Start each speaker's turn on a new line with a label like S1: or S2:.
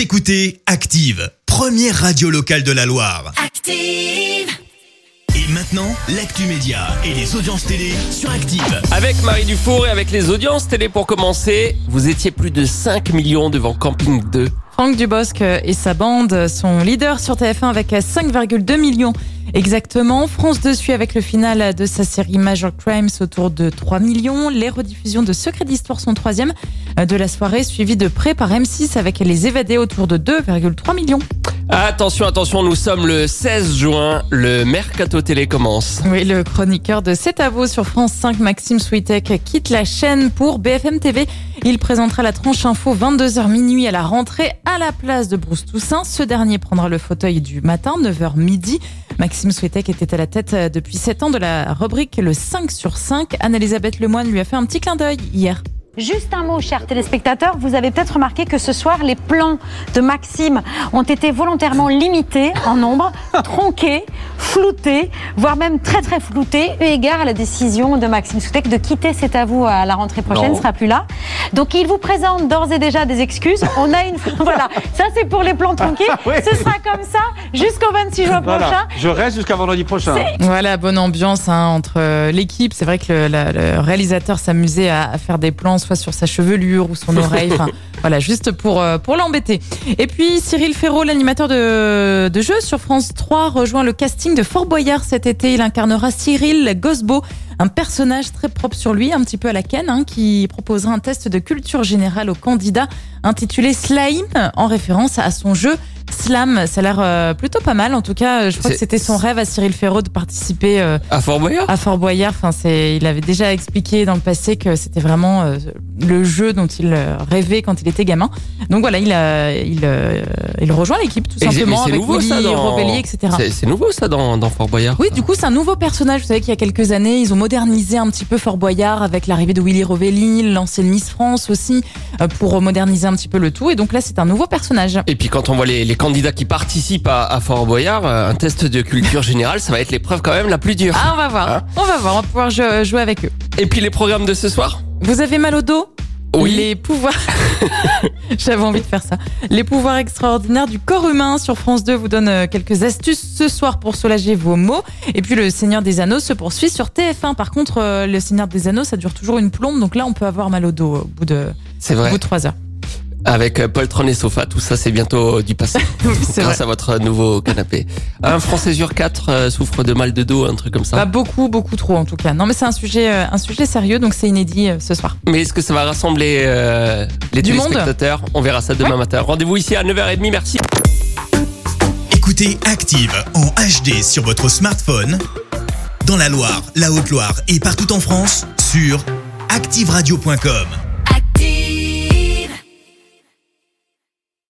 S1: Vous écoutez Active, première radio locale de la Loire.
S2: Active.
S1: Et maintenant, l'actu média et les audiences télé sur Active.
S3: Avec Marie Dufour et avec les audiences télé pour commencer, vous étiez plus de 5 millions devant Camping 2.
S4: Franck Dubosc et sa bande sont leaders sur TF1 avec 5,2 millions exactement. France 2 suit avec le final de sa série Major Crimes autour de 3 millions. Les rediffusions de Secrets d'Histoire sont troisième de la soirée, suivi de près par M6 avec Les Évadés autour de 2,3 millions.
S3: Attention, attention, nous sommes le 16 juin, le Mercato Télé commence.
S4: Oui, le chroniqueur de C'est à vous sur France 5, Maxime Switek, quitte la chaîne pour BFM TV. Il présentera la tranche info 22h minuit à la rentrée à la place de Bruce Toussaint. Ce dernier prendra le fauteuil du matin, 9h midi. Maxime Switek était à la tête depuis 7 ans de la rubrique Le 5 sur 5. Anne-Elisabeth Lemoine lui a fait un petit clin d'œil hier.
S5: Juste un mot, chers téléspectateurs. Vous avez peut-être remarqué que ce soir, les plans de Maxime ont été volontairement limités en nombre, tronqués, floutés, voire même très très floutés, eu égard à la décision de Maxime Soutek de quitter C'est à vous à la rentrée prochaine, ne sera plus là. Donc il vous présente d'ores et déjà des excuses. On a une, voilà, ça c'est pour les plans tronqués. Ce sera comme ça jusqu'au 26 juin prochain.
S6: Je reste jusqu'à vendredi prochain.
S4: Voilà, bonne ambiance hein, entre euh, l'équipe. C'est vrai que le, la- le réalisateur s'amusait à, à faire des plans, soit sur sa chevelure ou son oreille. Enfin, voilà, juste pour euh, pour l'embêter. Et puis Cyril Ferraud, l'animateur de, de jeux sur France 3, rejoint le casting de Fort Boyard cet été. Il incarnera Cyril Gosbo, un personnage très propre sur lui, un petit peu à la Ken, hein, qui proposera un test de culture générale aux candidats intitulé Slime, en référence à son jeu. Slam, ça a l'air euh, plutôt pas mal. En tout cas, je crois que c'était son rêve à Cyril Ferraud de participer euh,
S3: À Fort Boyard
S4: à Fort Boyard. Enfin, c'est, il avait déjà expliqué dans le passé que c'était vraiment euh, le jeu dont il euh, rêvait quand il était gamin. Donc voilà, il, a, il, euh, il rejoint l'équipe tout
S3: Et
S4: simplement avec
S3: nouveau,
S4: Willy
S3: ça, dans-
S4: Rovelli, etc.
S3: C'est- nouveau ça dans, dans Fort Boyard
S4: Oui, du coup, c'est un nouveau personnage. Vous savez qu'il y a quelques années, ils ont modernisé un petit peu Fort Boyard avec l'arrivée de Willy Rovelli, l'ancienne Miss France aussi, euh, pour moderniser un petit peu le tout. Et donc là, c'est un nouveau personnage.
S3: Et puis quand on voit les, les candidats qui participent à, à Fort Boyard, euh, un test de culture générale, ça va être l'épreuve quand même la plus dure.
S4: Ah, on va voir.
S3: Hein
S4: on va voir. On va pouvoir jou- jouer avec eux.
S3: Et puis les programmes de ce soir
S4: Vous avez mal au dos
S3: Oui.
S4: Les pouvoirs. J'avais envie de faire ça. Les pouvoirs extraordinaires du corps humain sur France 2 vous donne euh, quelques astuces ce soir pour soulager vos maux. Et puis le Seigneur des Anneaux se poursuit sur TF1. Par contre, euh, le Seigneur des Anneaux, ça dure toujours une plombe. Donc là, on peut avoir mal au dos au bout de,
S3: C'est
S4: au
S3: vrai.
S4: bout de 3 heures.
S3: Avec euh, poltron et sofa, tout ça c'est bientôt du passé.
S4: Oui, c'est vrai.
S3: grâce à votre nouveau canapé. Un Français sur quatre euh, souffre de mal de dos, un truc comme ça.
S4: Pas beaucoup, beaucoup trop en tout cas. Non, mais c'est un sujet, euh, un sujet sérieux, donc c'est inédit euh, ce soir.
S3: Mais est-ce que ça va rassembler euh, les
S4: Du monde
S3: téléspectateurs? On verra ça demain
S4: Ouais.
S3: matin. Rendez-vous ici à 9h30, merci.
S1: Écoutez Active en HD sur votre smartphone, dans la Loire, la Haute-Loire et partout en France, sur activeradio.com.